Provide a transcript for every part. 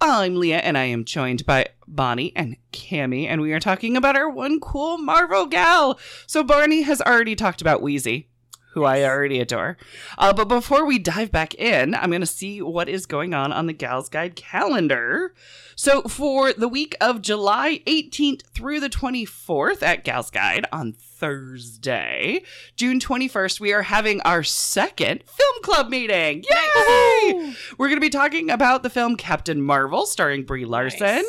I'm Leah, and I am joined by Bonnie and Cammy, and we are talking about our one cool Marvel gal. So Barney has already talked about Wheezy, who I already adore. Uh, but before we dive back in, I'm going to see what is going on on the Gals Guide calendar. So for the week of July 18th through the 24th at Gals Guide on Thursday, June 21st, we are having our second film club meeting. Yay! We're going to be talking about the film Captain Marvel starring Brie Larson.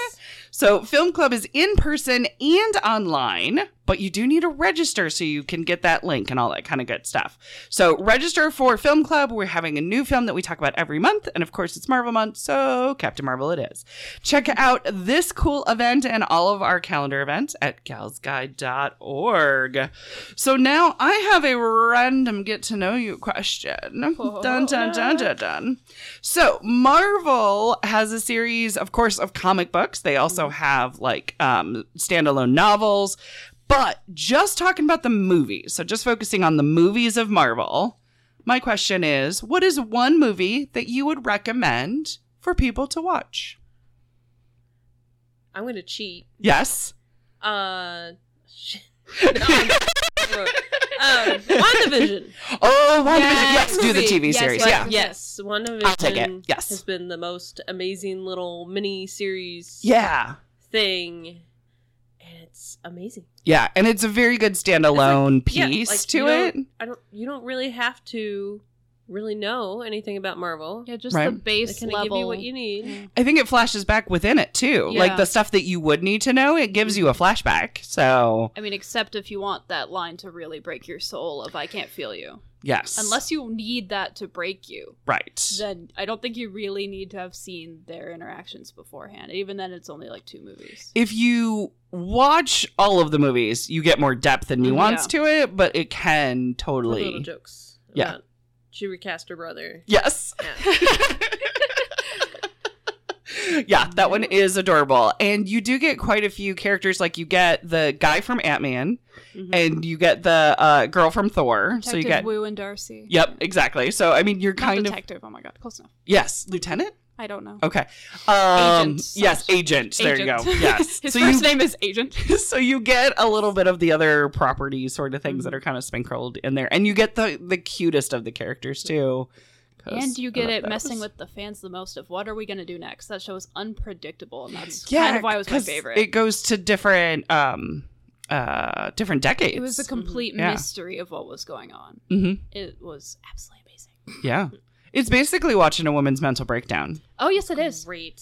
So, Film Club is in person and online, but you do need to register so you can get that link and all that kind of good stuff. So, register for Film Club. We're having a new film that we talk about every month. And of course, it's Marvel month, so Captain Marvel it is. Check out this cool event and all of our calendar events at galsguide.org. So, now I have a random get to know you question. Dun, dun, dun, dun, dun. So, Marvel has a series, of course, of comic books. They also have like um, standalone novels, but just talking about the movies. So, just focusing on the movies of Marvel. My question is what is one movie that you would recommend for people to watch? I'm gonna cheat. Yes. Uh, shit. No, um, WandaVision. Oh, WandaVision. Yes, Yes, do the. TV Yes, series. Yeah. Yes, WandaVision I'll take it. Yes. has been the most amazing little mini series Yeah. thing, and it's amazing. Yeah. And it's a very good standalone Yeah, piece like, to you it. don't- I don't. You don't really have to really know anything about Marvel. Yeah, just Right. the base kind of level. give you what you need. I think it flashes back within it too. Like the stuff that you would need to know, it gives you a flashback. So, I mean, except if you want that line to really break your soul of "I can't feel you." Yes. Unless you need that to break you, Right. then I don't think you really need to have seen their interactions beforehand. Even then, it's only like two movies. If you watch all of the movies, you get more depth and mm, nuance Yeah. to it, but it can Little totally. jokes. Yeah. about She recast her brother. Yes. Yeah. yeah, that one is adorable. And you do get quite a few characters. Like you get the guy from Ant Man, Mhm. and you get the uh, girl from Thor. so you Detective get. Wu and Darcy. Yep, exactly. So I mean, you're Not kind of detective. Oh my god, close enough. yes, lieutenant. I don't know. Okay. Um, Agent. yes, agent. There you go. Yes. His so first you name is Agent. so you get a little bit of the other property sort of things that Mm-hmm. are kind of sprinkled in there, and you get the the cutest of the characters too. And you get love it messing with the fans the most of what are we going to do next? That show is unpredictable, and that's yeah, kind of why it was my 'cause favorite. It goes to different um uh different decades. It was a complete Yeah. mystery of what was going on. hmm It was absolutely amazing. Yeah, it's basically watching a woman's mental breakdown. Oh yes, it is. Great.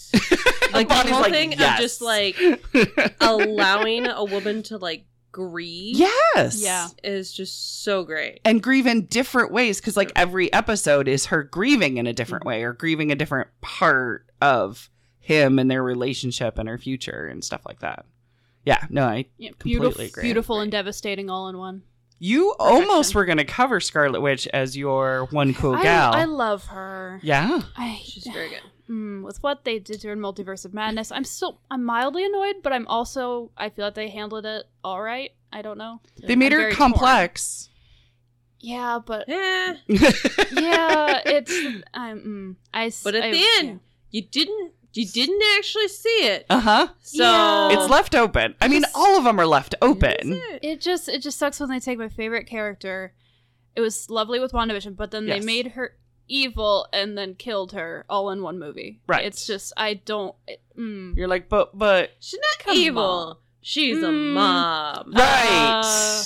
like Like the whole like, thing yes. of just like allowing a woman to like grieve yes, Yeah. is just so great. and grieve in different ways because like every episode is her grieving in a Mm-hmm. different way or grieving a different part of him and their relationship and her future and stuff like that yeah no i Yeah, Completely beautiful, agree. beautiful and devastating all in one. you almost were going to cover scarlet witch as your one cool gal I love her. yeah I, She's very good. Mm, with what they did to her in Multiverse of Madness, I'm still I'm mildly annoyed, but I'm also I feel like they handled it all right. I don't know. they made I'm her very torn. complex Yeah, but Yeah. yeah, it's I'm mm, I. s- But at I- the end, you didn't you didn't actually see it. uh-huh So Yeah. it's left open i mean Just- all of them are left open it. It just it just sucks when they take my favorite character. It was lovely with WandaVision, but then Yes. they made her evil and then killed her all in one movie. Right. It's just I don't. It, mm. you're like but but She's not Come evil. on. She's a Mm. mom. right Uh,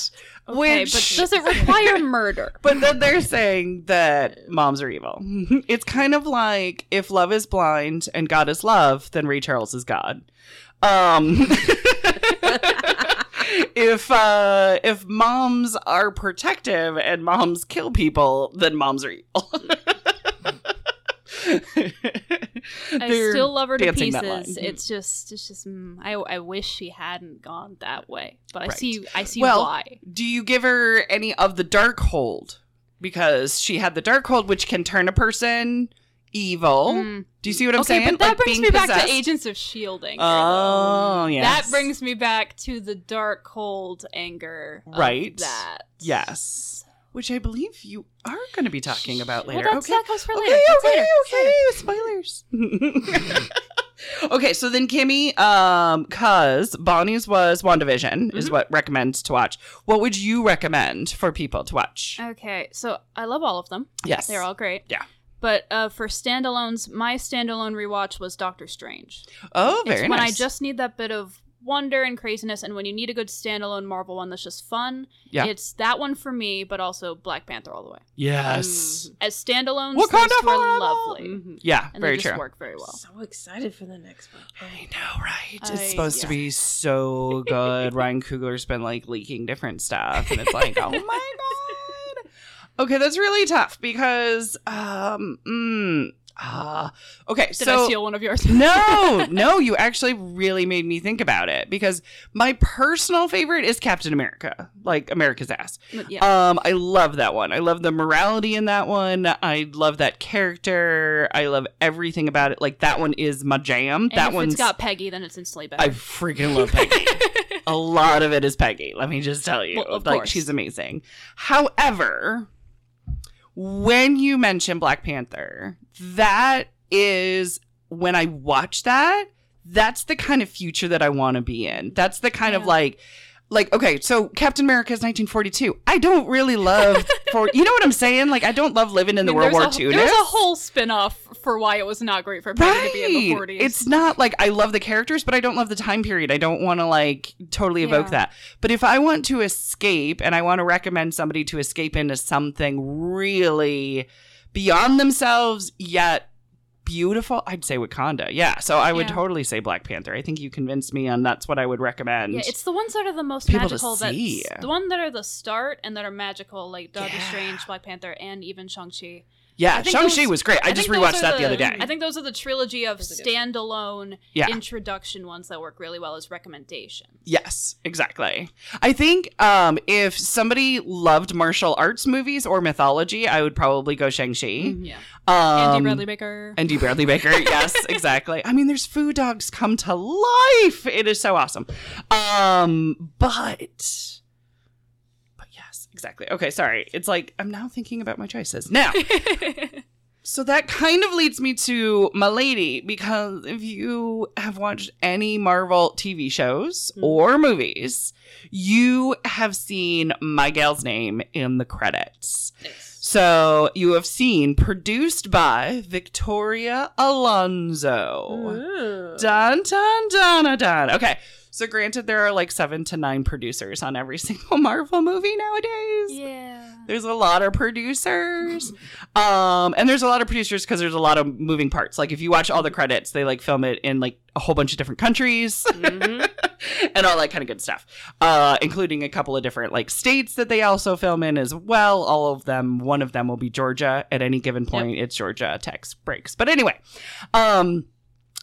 Okay, which but does it require murder? But then they're saying that moms are evil. It's kind of like if love is blind and God is love, then Ray Charles is God. Um if uh if moms are protective and moms kill people, then moms are evil. I still love her to dancing that line. pieces. It's just, it's just. Mm, I, I wish she hadn't gone that way, but I Right. see, I see Well, why. Do you give her any of the Darkhold? Because she had the Darkhold, which can turn a person evil. Mm. Do you see what I'm okay, saying? but that Like brings me back to Agents of Shield anger. Oh, yes. That brings me back to the dark, cold anger. Right. That. Yes. Which I believe you are going to be talking about Well, later. that's- okay. that comes for okay, later. That's okay, later. okay. Spoilers. okay, so then Kimmy, um, cause Bonnie's was WandaVision Mm-hmm. is what recommends to watch. What would you recommend for people to watch? Okay, so I love all of them. yes. They're all great. Yeah. But uh, for standalones, my standalone rewatch was Doctor Strange. Oh, It's very when nice. I just need that bit of wonder and craziness, and when you need a good standalone Marvel one that's just fun, Yeah. it's that one for me, but also Black Panther all the way. Yes. As standalones, Wakanda those two are forever! lovely, Mhm. Yeah, and very they just true. work very well. So excited for the next one. I know, right? It's I- supposed to be so good. Ryan Coogler's been like leaking different stuff, and it's like, oh my god. Okay, that's really tough because, um, mm, ah, okay. Did so I steal one of yours? no, no, you actually really made me think about it because my personal favorite is Captain America, like America's ass. yeah. Um, I love that one. I love the morality in that one. I love that character. I love everything about it. Like that one is my jam. and that if one's it's got Peggy, then it's instantly better. I freaking love Peggy. a lot of it is Peggy. Let me just tell you, Well, like course. she's amazing. However, when you mention Black Panther, that is when I watch that. That's the kind of future that I want to be in. That's the kind of like. Like okay, so Captain America is 1942. I don't really love for you know what I'm saying. Like I don't love living in the I mean, World War a, II. There's a whole spin-off for why it was not great for Peggy to be in the 40s. It's not like I love the characters, but I don't love the time period. I don't want to like totally evoke Yeah. that. But if I want to escape and I want to recommend somebody to escape into something really beyond themselves yet beautiful, I'd say Wakanda. Yeah. So I would Yeah. totally say Black Panther. I think you convinced me on that's what I would recommend. Yeah, it's the ones that are the most magical. see. That's the one that are the start and that are magical, like Doctor Yeah. Strange, Black Panther, and even Shang Chi. Yeah, Shang-Chi was great. I, I just think those rewatched that the, other day. I think those are the trilogy of Those are good. standalone Yeah. introduction ones that work really well as recommendations. Yes, exactly. I think um, if somebody loved martial arts movies or mythology, I would probably go Shang-Chi. Yeah. Um, Andy Bradley Baker. Andy Bradley Baker. Yes, exactly. I mean, there's food dogs come to life. It is so awesome. Um, but, but yes, exactly. Okay, sorry. It's like I'm now thinking about my choices now. So that kind of leads me to my lady because if you have watched any Marvel TV shows Mhm. or movies, you have seen my gal's name in the credits. Nice. So you have seen produced by Victoria Alonso. Ooh. Dun dun dun dun. Okay. So granted, there are like seven to nine producers on every single Marvel movie nowadays. yeah. There's a lot of producers. Um, and there's a lot of producers because there's a lot of moving parts. Like if you watch all the credits, they like film it in like a whole bunch of different countries Mhm. and all that kind of good stuff. Uh, including a couple of different like states that they also film in as well. All of them, one of them will be Georgia at any given point. It's Georgia Tex breaks. But anyway, um,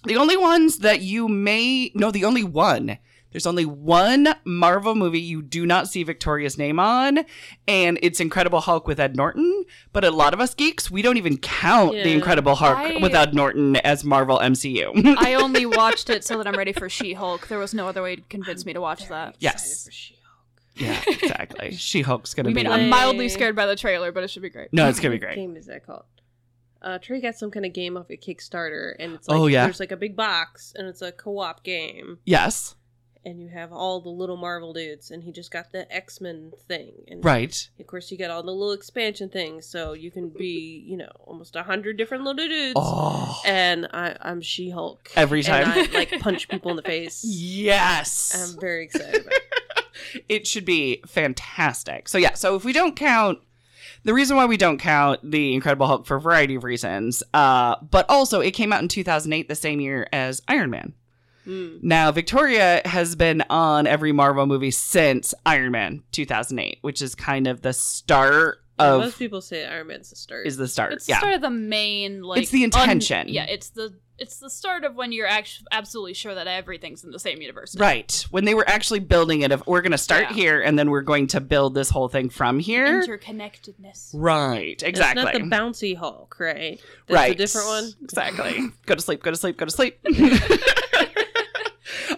the only ones that you may no, the only one. There's only one Marvel movie you do not see Victoria's name on, and it's Incredible Hulk with Ed Norton. But a lot of us geeks, we don't even count the Incredible Hulk I- with Ed Norton as Marvel MCU. I only watched it so that I'm ready for She-Hulk. There was no other way to convince me to watch that. Yes. She-Hulk. yeah, exactly. She Hulk's gonna I be. mean, Like- I'm mildly scared by the trailer, but it should be great. no, it's gonna be What great. game is that called? Uh, Trey got some kind of game off a Kickstarter, and it's like Oh, yeah? there's like a big box, and it's a co-op game, Yes, and you have all the little Marvel dudes, and he just got the X Men thing, and right. of course you got all the little expansion things, so you can be, you know, almost a hundred different little dudes. Oh, And I, I'm She Hulk every time. and I like punch people in the face. yes, I'm very excited about. it. it should be fantastic. So yeah, so if we don't count the reason why we don't count the Incredible Hulk for a variety of reasons, uh, but also it came out in 2008, the same year as Iron Man. Mm. Now, Victoria has been on every Marvel movie since Iron Man 2008, which is kind of the start of Most people say Iron Man's the start. is the start. It's yeah. sort of the main like It's the un- intention. yeah, it's the it's the start of when you're actually absolutely sure that everything's in the same universe. Right. When they were actually building it, of we're going to start Yeah. here and then we're going to build this whole thing from here. Interconnectedness. right. Exactly. It's not the bouncy Hulk, right? That's right. a different one. Exactly. go to sleep, go to sleep, go to sleep.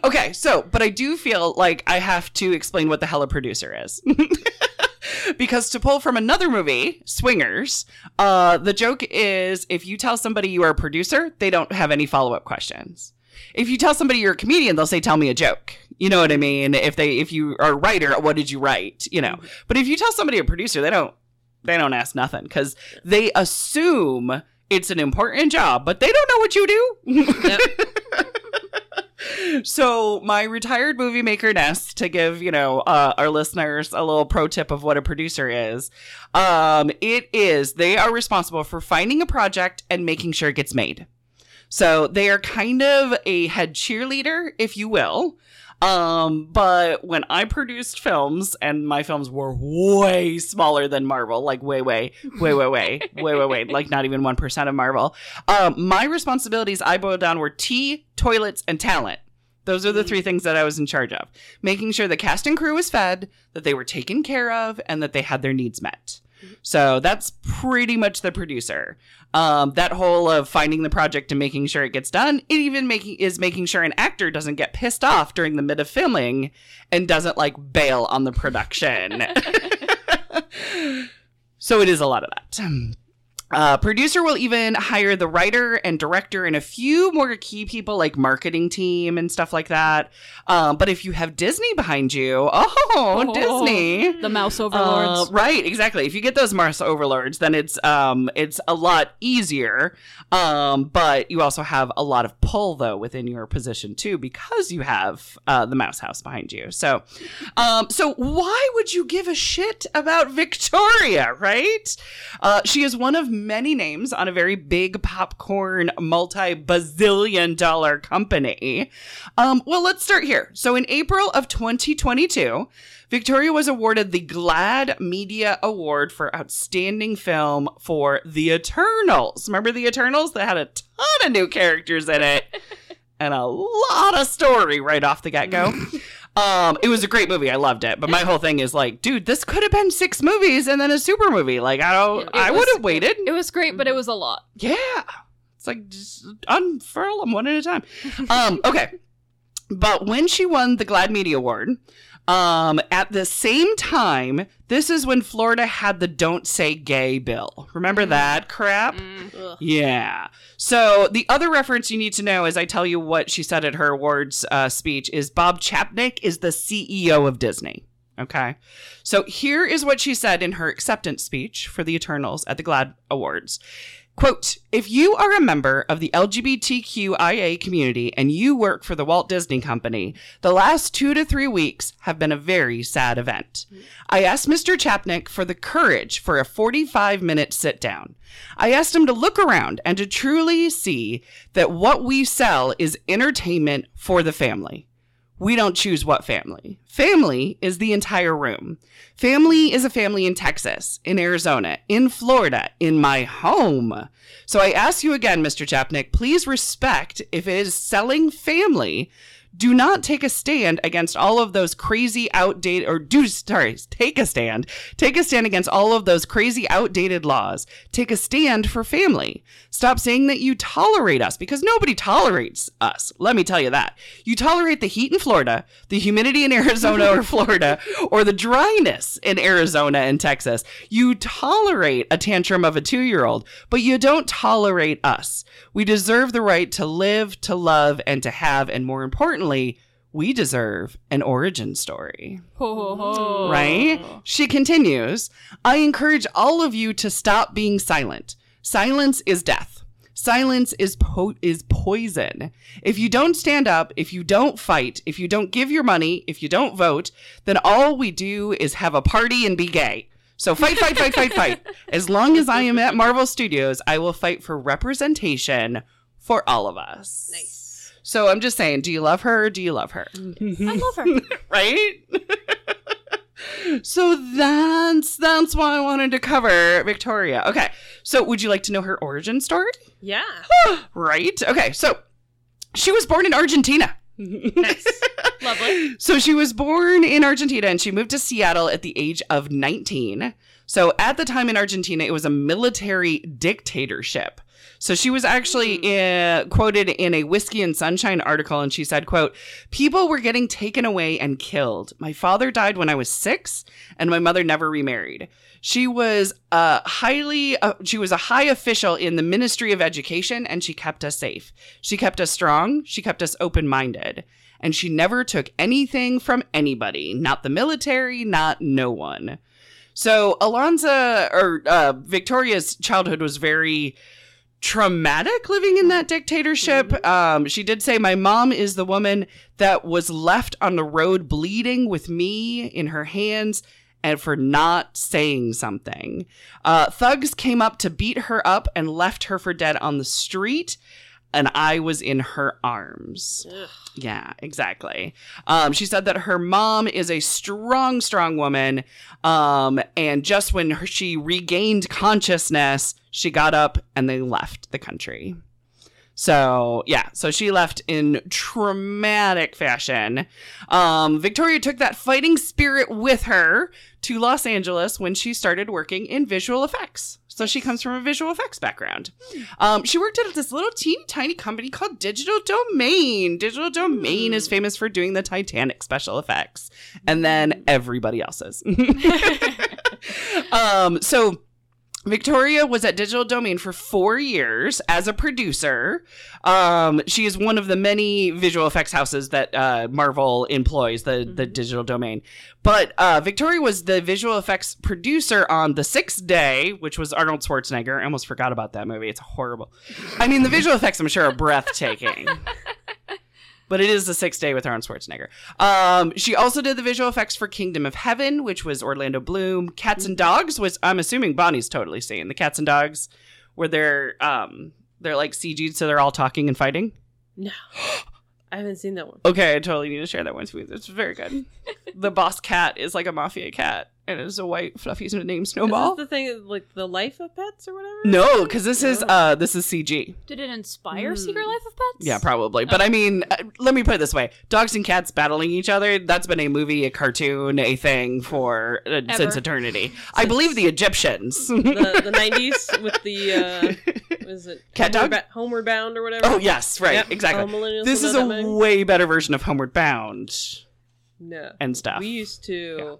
okay, so, but I do feel like I have to explain what the hell a producer is. because to pull from another movie, Swingers, uh, the joke is if you tell somebody you are a producer, they don't have any follow up questions. If you tell somebody you're a comedian, they'll say, "Tell me a joke." You know what I mean? If they, if you are a writer, what did you write? You know. But if you tell somebody a producer, they don't, they don't ask nothing because they assume it's an important job, but they don't know what you do. so my retired movie maker nest to give you know uh, our listeners a little pro tip of what a producer is um, it is they are responsible for finding a project and making sure it gets made so they are kind of a head cheerleader if you will um, but when I produced films, and my films were way smaller than Marvel, like way, way, way, way, way, way, way, way, like not even 1% of Marvel, um, my responsibilities I boiled down were tea, toilets, and talent. Those are the three things that I was in charge of. Making sure the cast and crew was fed, that they were taken care of, and that they had their needs met. So that's pretty much the producer. Um, that whole of finding the project and making sure it gets done, it even making is making sure an actor doesn't get pissed off during the mid of filming and doesn't like bail on the production. so it is a lot of that. Uh, producer will even hire the writer and director and a few more key people like marketing team and stuff like that. Um, but if you have Disney behind you, oh, Oh. Disney. The mouse Uh, overlords. right, exactly. If you get those Mars overlords, then it's um it's a lot easier. Um, but you also have a lot of pull though within your position too because you have uh, the Mouse House behind you. So, um, so why would you give a shit about Victoria? Right? Uh, she is one of many names on a very big popcorn multi-bazillion dollar company. Um, well, let's start here. So in April of 2022. Victoria was awarded the GLAAD Media Award for Outstanding Film for The Eternals. Remember The Eternals? That had a ton of new characters in it and a lot of story right off the get go. Um, it was a great movie. I loved it. But my whole thing is like, dude, this could have been six movies and then a super movie. Like, I don't, It I would have waited. It was great, but it was a lot. Yeah. It's like just unfurl them one at a time. Um, okay. But when she won the GLAAD Media Award, um, at the same time, this is when Florida had the Don't Say Gay bill. Remember that crap? Ugh. Yeah. So the other reference you need to know as I tell you what she said at her awards uh, speech is Bob Chapnick is the CEO of Disney. Okay. So here is what she said in her acceptance speech for the Eternals at the GLAAD Awards. Quote, if you are a member of the LGBTQIA community and you work for the Walt Disney Company, the last two to three weeks have been a very sad event. I asked Mr. Chapnick for the courage for a 45 minute sit down. I asked him to look around and to truly see that what we sell is entertainment for the family. We don't choose what family. Family is the entire room. Family is a family in Texas, in Arizona, in Florida, in my home. So I ask you again, Mr. Chapnick, please respect if it is selling family. Do not take a stand against all of those crazy outdated or do sorry, take a stand. Take a stand against all of those crazy outdated laws. Take a stand for family. Stop saying that you tolerate us because nobody tolerates us. Let me tell you that. You tolerate the heat in Florida, the humidity in Arizona or Florida, or the dryness in Arizona and Texas. You tolerate a tantrum of a 2-year-old, but you don't tolerate us. We deserve the right to live, to love, and to have, and more importantly, we deserve an origin story. Ho. Right? She continues I encourage all of you to stop being silent. Silence is death. Silence is po- is poison. If you don't stand up, if you don't fight, if you don't give your money, if you don't vote, then all we do is have a party and be gay. So fight, fight, fight, fight, fight. As long as I am at Marvel Studios, I will fight for representation for all of us. Nice. So I'm just saying, do you love her? Or do you love her? I love her. right? So that's that's why I wanted to cover Victoria. Okay. So would you like to know her origin story? Yeah. Right? Okay. So she was born in Argentina. Nice. Lovely. So she was born in Argentina and she moved to Seattle at the age of 19. So at the time in Argentina, it was a military dictatorship. So she was actually uh, quoted in a Whiskey and Sunshine article, and she said, "quote People were getting taken away and killed. My father died when I was six, and my mother never remarried. She was a highly, uh, she was a high official in the Ministry of Education, and she kept us safe. She kept us strong. She kept us open minded." And she never took anything from anybody, not the military, not no one. So Alonza or uh, Victoria's childhood was very traumatic living in that dictatorship. Um, she did say, My mom is the woman that was left on the road bleeding with me in her hands and for not saying something. Uh, thugs came up to beat her up and left her for dead on the street. And I was in her arms. Ugh. Yeah, exactly. Um, she said that her mom is a strong, strong woman. Um, and just when her, she regained consciousness, she got up and they left the country. So, yeah, so she left in traumatic fashion. Um, Victoria took that fighting spirit with her to Los Angeles when she started working in visual effects. So she comes from a visual effects background. Um, she worked at this little teeny tiny company called Digital Domain. Digital Domain is famous for doing the Titanic special effects, and then everybody else's. um, so Victoria was at Digital Domain for four years as a producer. Um, she is one of the many visual effects houses that uh, Marvel employs, the, the Digital Domain. But uh, Victoria was the visual effects producer on The Sixth Day, which was Arnold Schwarzenegger. I almost forgot about that movie. It's horrible. I mean, the visual effects, I'm sure, are breathtaking. But it is the sixth day with Arnold Schwarzenegger. Um, she also did the visual effects for Kingdom of Heaven, which was Orlando Bloom. Cats and Dogs was I'm assuming Bonnie's totally seen the Cats and Dogs, where they're um they're like CG'd, so they're all talking and fighting. No. I haven't seen that one. Okay, I totally need to share that one with you. It's very good. the boss cat is like a mafia cat, and it's a white fluffy named Is Snowball. this the thing like the life of pets or whatever? No, because this is Oh. uh this is CG. Did it inspire Hmm. Secret Life of Pets? Yeah, probably. But I mean, uh, let me put it this way: dogs and cats battling each other. That's been a movie, a cartoon, a thing for uh, since Ever. eternity. I believe the Egyptians. The the nineties with the uh what is it? Cat Homeward, dog? Ba- Homeward Bound or whatever. oh yes, right, Yep. exactly. All millennials this is a way better version of Homeward Bound No. and stuff. We used to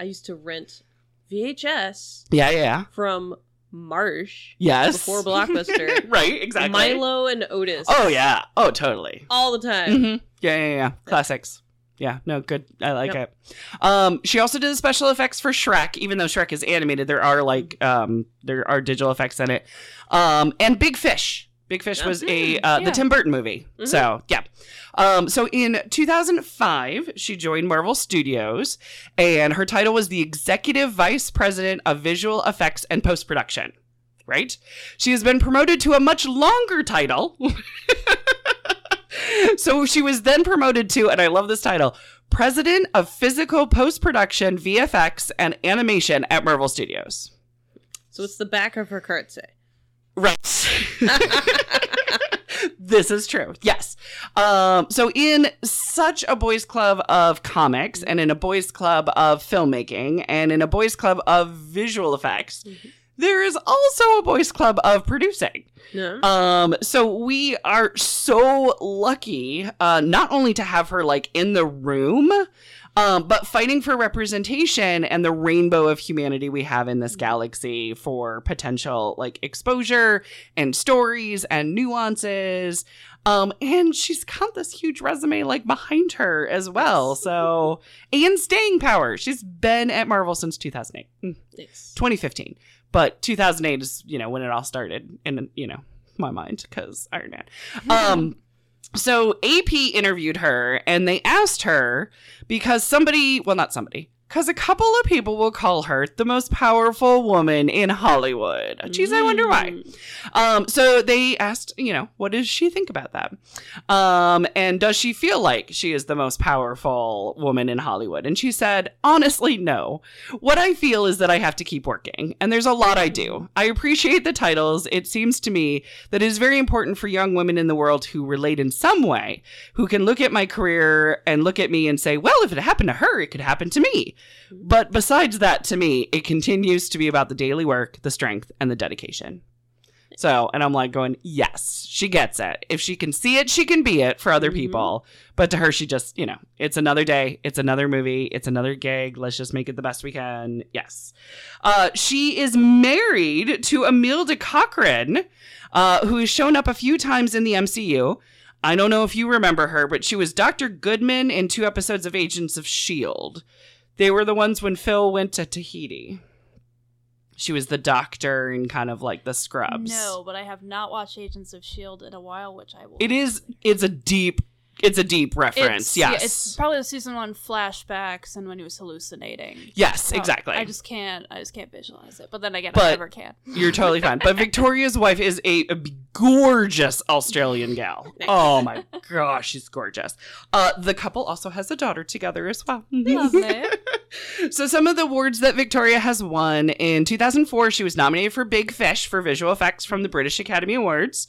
I used to rent VHS yeah, yeah, from Marsh Yes. before Blockbuster. right, exactly. Milo and Otis. Oh yeah. Oh totally. All the time. hmm Yeah, yeah, yeah. Classics. Yeah, no, good. I like it. Um, she also did the special effects for Shrek. Even though Shrek is animated, there are like um, there are digital effects in it. Um, and Big Fish. Big Fish was a uh, the. Tim Burton movie. Mhm. So yeah. Um, so in 2005, she joined Marvel Studios, and her title was the Executive Vice President of Visual Effects and Post Production. Right? She has been promoted to a much longer title. so she was then promoted to, and I love this title, President of Physical Post Production, VFX, and Animation at Marvel Studios. So it's the back of her cart say. Right. this is true. Yes. Um, so in such a boys club of comics and in a boys club of filmmaking and in a boys club of visual effects, there is also a boys club of producing. No. Um, so we are so lucky, uh, not only to have her like in the room, um, but fighting for representation and the rainbow of humanity we have in this galaxy for potential like exposure and stories and nuances. Um, and she's got this huge resume like behind her as well. So, and staying power. She's been at Marvel since 2008. Mm. Nice. 2015. But 2008 is, you know, when it all started in, you know, my mind because Iron Man. Um, so AP interviewed her and they asked her because somebody, well, not somebody, because a couple of people will call her the most powerful woman in Hollywood. Geez, I wonder why. Mm. Um, so they asked, you know, what does she think about that? Um, and does she feel like she is the most powerful woman in Hollywood? And she said, honestly, no. What I feel is that I have to keep working, and there's a lot I do. I appreciate the titles. It seems to me that it is very important for young women in the world who relate in some way, who can look at my career and look at me and say, well, if it happened to her, it could happen to me. But besides that, to me, it continues to be about the daily work, the strength, and the dedication. So, and I'm like going, yes, she gets it. If she can see it, she can be it for other Mhm. people. But to her, she just, you know, it's another day, it's another movie, it's another gig. Let's just make it the best we can. Yes. Uh, she is married to Imelda Corcoran, uh, who has shown up a few times in the MCU. I don't know if you remember her, but she was Dr. Goodman in two episodes of Agents of S.H.I.E.L.D. They were the ones when Phil went to Tahiti. She was the doctor in kind of like the scrubs. No, but I have not watched Agents of Shield in a while, which I will. It is it's a deep it's a deep reference. It's, yeah, yes. it's probably the season one flashbacks and when he was hallucinating. yes, exactly. I just can't. I just can't visualize it. But then again, But- I never can. You're totally fine. But Victoria's wife is a, a gorgeous Australian gal. Oh my gosh, she's gorgeous. Uh, the couple also has a daughter together as well. Lovely. so some of the awards that Victoria has won in 2004, she was nominated for Big Fish for visual effects from the British Academy Awards.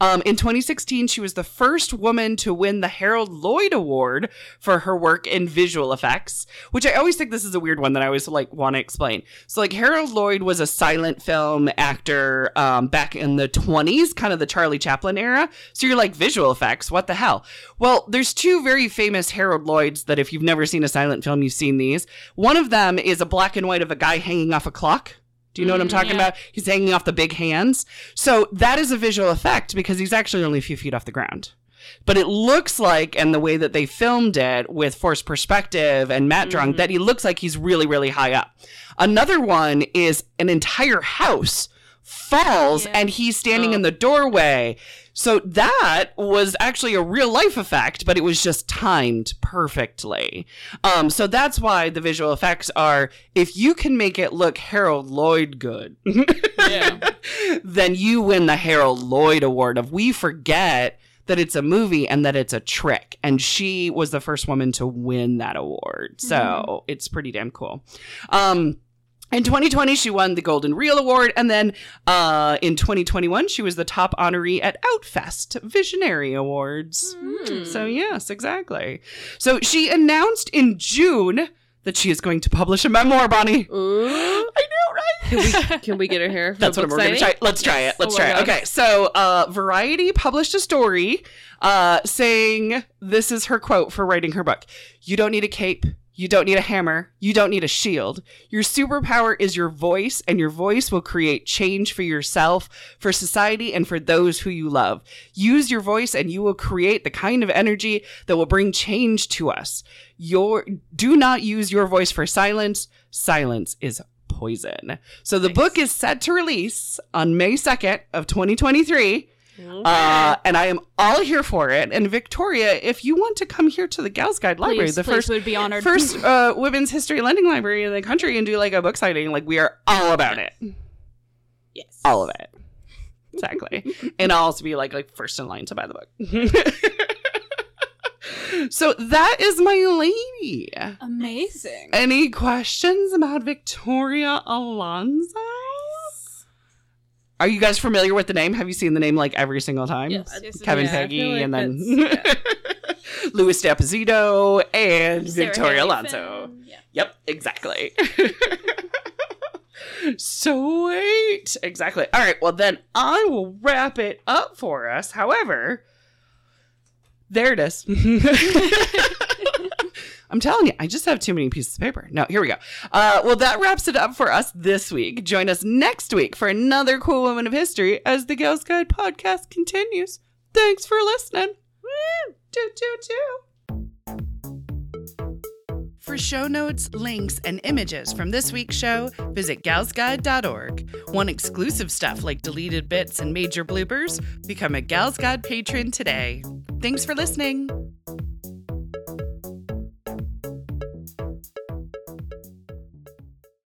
Um, in 2016, she was the first woman to win the Harold Lloyd Award for her work in visual effects, which I always think this is a weird one that I always like want to explain. So like Harold Lloyd was a silent film actor um, back in the 20s, kind of the Charlie Chaplin era. So you're like visual effects, what the hell? Well, there's two very famous Harold Lloyds that if you've never seen a silent film, you've seen these. One of them is a black and white of a guy hanging off a clock. Do you know what I'm Mm, talking yeah. about? He's hanging off the big hands. So that is a visual effect because he's actually only a few feet off the ground. But it looks like, and the way that they filmed it with forced perspective and Matt Drunk, Mhm. that he looks like he's really, really high up. Another one is an entire house falls Yeah. and he's standing Oh. in the doorway. So that was actually a real life effect, but it was just timed perfectly. Um, so that's why the visual effects are if you can make it look Harold Lloyd good, Yeah. then you win the Harold Lloyd Award of we forget that it's a movie and that it's a trick. And she was the first woman to win that award. So it's pretty damn cool. Um, in 2020, she won the Golden Reel Award, and then uh, in 2021, she was the top honoree at Outfest Visionary Awards. Hmm. So yes, exactly. So she announced in June that she is going to publish a memoir, Bonnie. Ooh. I know, right? Can we, can we get her here? That's what we're going to try. Let's try it. Let's Oh try it. Okay. So, uh, Variety published a story uh, saying this is her quote for writing her book You don't need a cape. You don't need a hammer. You don't need a shield. Your superpower is your voice, and your voice will create change for yourself, for society, and for those who you love. Use your voice, and you will create the kind of energy that will bring change to us. Your do not use your voice for silence. Silence is poison. So the Nice. book is set to release on May 2nd of 2023. Okay. Uh, and I am all here for it. And Victoria, if you want to come here to the Gals Guide Library, Please, the please, first would be honored. first uh, women's history lending library in the country, and do like a book signing, like we are all about it, yes. all of it, exactly. and I'll also be like like first in line to buy the book. so that is my lady. Amazing. Any questions about Victoria Alonso? Are you guys familiar with the name? Have you seen the name like every single time? Yes, yes, Kevin Yeah, Peggy like and then that's- Louis D'Esposito and Sarah Victoria Haley Alonso. Yeah. Yep, exactly. Sweet. Exactly. All right, well, then I will wrap it up for us. However, there it is. I'm telling you, I just have too many pieces of paper. No, here we go. Uh, well, that wraps it up for us this week. Join us next week for another cool woman of history as the Gals Guide podcast continues. Thanks for listening. Woo! Choo choo choo. For show notes, links, and images from this week's show, visit galsguide.org. Want exclusive stuff like deleted bits and major bloopers? Become a Gals Guide patron today. Thanks for listening.